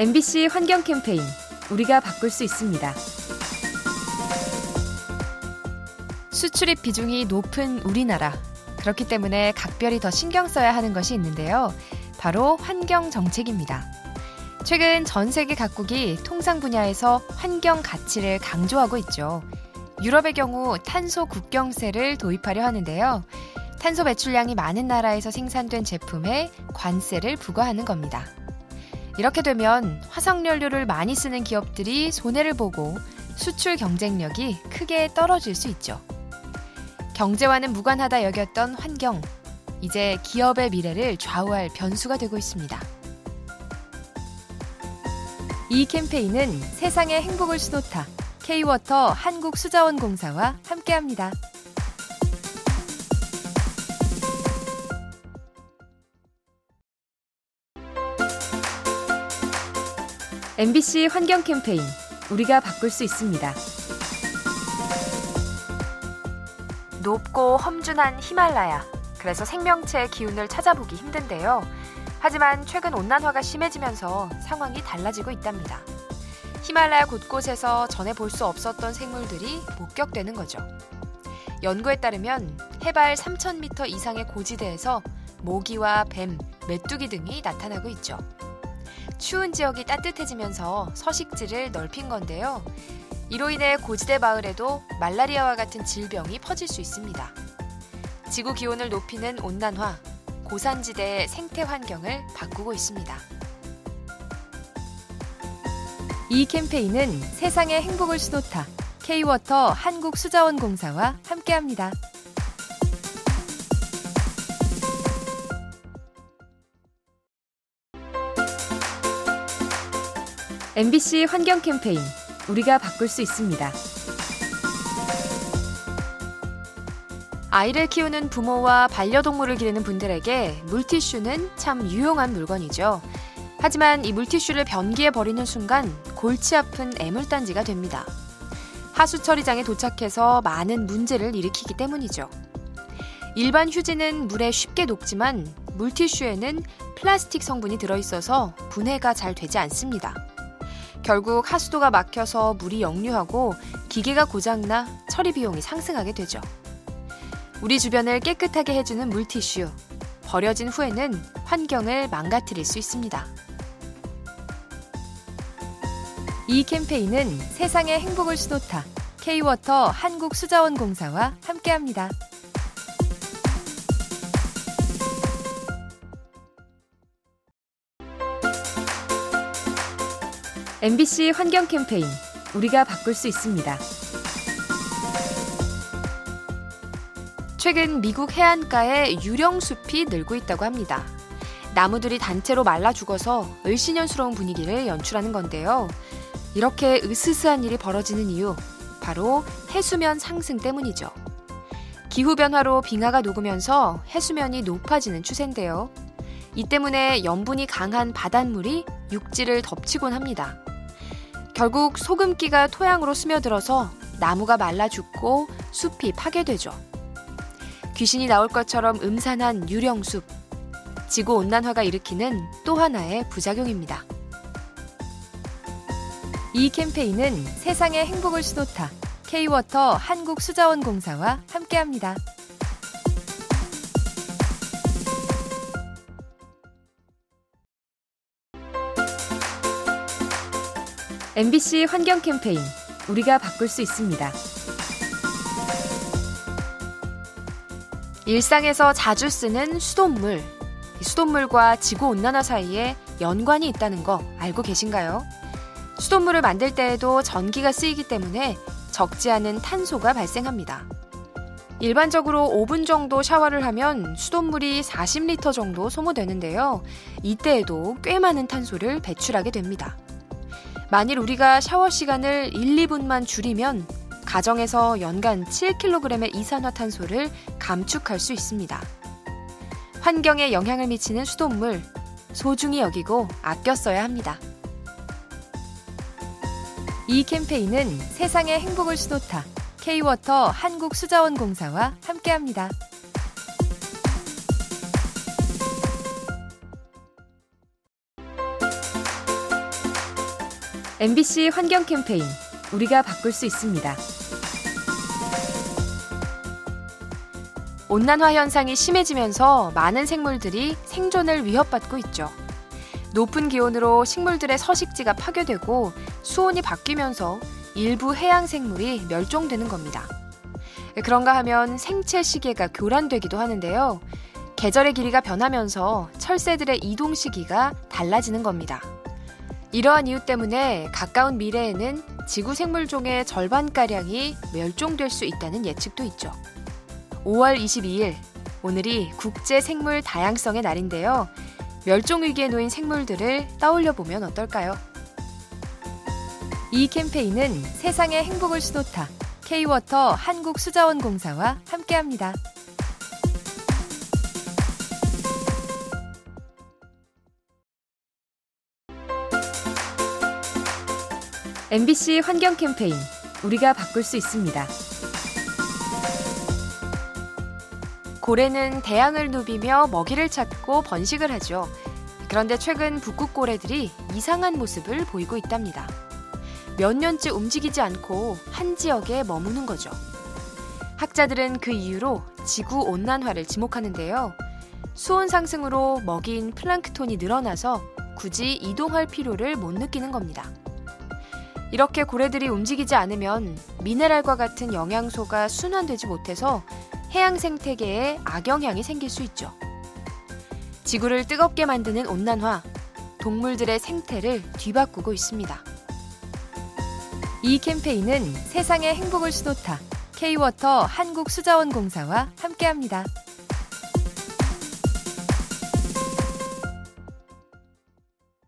MBC 환경 캠페인 우리가 바꿀 수 있습니다. 수출입 비중이 높은 우리나라. 그렇기 때문에 각별히 더 신경 써야 하는 것이 있는데요. 바로 환경 정책입니다. 최근 전 세계 각국이 통상 분야에서 환경 가치를 강조하고 있죠. 유럽의 경우 탄소 국경세를 도입하려 하는데요. 탄소 배출량이 많은 나라에서 생산된 제품에 관세를 부과하는 겁니다. 이렇게 되면 화석연료를 많이 쓰는 기업들이 손해를 보고 수출 경쟁력이 크게 떨어질 수 있죠. 경제와는 무관하다 여겼던 환경, 이제 기업의 미래를 좌우할 변수가 되고 있습니다. 이 캠페인은 세상의 행복을 수놓다 K-워터 한국수자원공사와 함께합니다. MBC 환경 캠페인 우리가 바꿀 수 있습니다. 높고 험준한 히말라야. 그래서 생명체의 기운을 찾아보기 힘든데요. 하지만 최근 온난화가 심해지면서 상황이 달라지고 있답니다. 히말라야 곳곳에서 전에 볼 수 없었던 생물들이 목격되는 거죠. 연구에 따르면 해발 3,000m 이상의 고지대에서 모기와 뱀, 메뚜기 등이 나타나고 있죠. 추운 지역이 따뜻해지면서 서식지를 넓힌 건데요. 이로 인해 고지대 마을에도 말라리아와 같은 질병이 퍼질 수 있습니다. 지구 기온을 높이는 온난화, 고산지대의 생태 환경을 바꾸고 있습니다. 이 캠페인은 세상의 행복을 수놓다 K-워터 한국수자원공사와 함께합니다. MBC 환경 캠페인 우리가 바꿀 수 있습니다. 아이를 키우는 부모와 반려동물을 기르는 분들에게 물티슈는 참 유용한 물건이죠. 하지만 이 물티슈를 변기에 버리는 순간 골치 아픈 애물단지가 됩니다. 하수 처리장에 도착해서 많은 문제를 일으키기 때문이죠. 일반 휴지는 물에 쉽게 녹지만 물티슈에는 플라스틱 성분이 들어있어서 분해가 잘 되지 않습니다. 결국 하수도가 막혀서 물이 역류하고 기계가 고장나 처리 비용이 상승하게 되죠. 우리 주변을 깨끗하게 해주는 물티슈. 버려진 후에는 환경을 망가뜨릴 수 있습니다. 이 캠페인은 세상의 행복을 수놓다 K-워터 한국수자원공사와 함께합니다. MBC 환경 캠페인 우리가 바꿀 수 있습니다. 최근 미국 해안가에 유령 숲이 늘고 있다고 합니다. 나무들이 단체로 말라 죽어서 을씨년스러운 분위기를 연출하는 건데요. 이렇게 으스스한 일이 벌어지는 이유 바로 해수면 상승 때문이죠. 기후변화로 빙하가 녹으면서 해수면이 높아지는 추세인데요. 이 때문에 염분이 강한 바닷물이 육지를 덮치곤 합니다. 결국 소금기가 토양으로 스며들어서 나무가 말라 죽고 숲이 파괴되죠. 귀신이 나올 것처럼 음산한 유령숲. 지구 온난화가 일으키는 또 하나의 부작용입니다. 이 캠페인은 세상의 행복을 수놓다 K-워터 한국수자원공사와 함께합니다. MBC 환경 캠페인 우리가 바꿀 수 있습니다. 일상에서 자주 쓰는 수돗물. 수돗물과 지구 온난화 사이에 연관이 있다는 거 알고 계신가요? 수돗물을 만들 때에도 전기가 쓰이기 때문에 적지 않은 탄소가 발생합니다. 일반적으로 5분 정도 샤워를 하면 수돗물이 40리터 정도 소모되는데요. 이때에도 꽤 많은 탄소를 배출하게 됩니다. 만일 우리가 샤워 시간을 1, 2분만 줄이면 가정에서 연간 7kg의 이산화탄소를 감축할 수 있습니다. 환경에 영향을 미치는 수돗물 소중히 여기고 아껴 써야 합니다. 이 캠페인은 세상의 행복을 수놓다 K-워터 한국수자원공사와 함께합니다. MBC 환경 캠페인 우리가 바꿀 수 있습니다. 온난화 현상이 심해지면서 많은 생물들이 생존을 위협받고 있죠. 높은 기온으로 식물들의 서식지가 파괴되고 수온이 바뀌면서 일부 해양 생물이 멸종되는 겁니다. 그런가 하면 생체 시계가 교란되기도 하는데요. 계절의 길이가 변하면서 철새들의 이동 시기가 달라지는 겁니다. 이러한 이유 때문에 가까운 미래에는 지구 생물종의 절반가량이 멸종될 수 있다는 예측도 있죠. 5월 22일, 오늘이 국제 생물 다양성의 날인데요. 멸종 위기에 놓인 생물들을 떠올려 보면 어떨까요? 이 캠페인은 세상의 행복을 수놓다. K-워터 한국수자원공사와 함께합니다. MBC 환경 캠페인 우리가 바꿀 수 있습니다. 고래는 대양을 누비며 먹이를 찾고 번식을 하죠. 그런데 최근 북극 고래들이 이상한 모습을 보이고 있답니다. 몇 년째 움직이지 않고 한 지역에 머무는 거죠. 학자들은 그 이유로 지구 온난화를 지목하는데요. 수온 상승으로 먹이인 플랑크톤이 늘어나서 굳이 이동할 필요를 못 느끼는 겁니다. 이렇게 고래들이 움직이지 않으면 미네랄과 같은 영양소가 순환되지 못해서 해양 생태계에 악영향이 생길 수 있죠. 지구를 뜨겁게 만드는 온난화, 동물들의 생태를 뒤바꾸고 있습니다. 이 캠페인은 세상의 행복을 수놓다 K-워터 한국수자원공사와 함께합니다.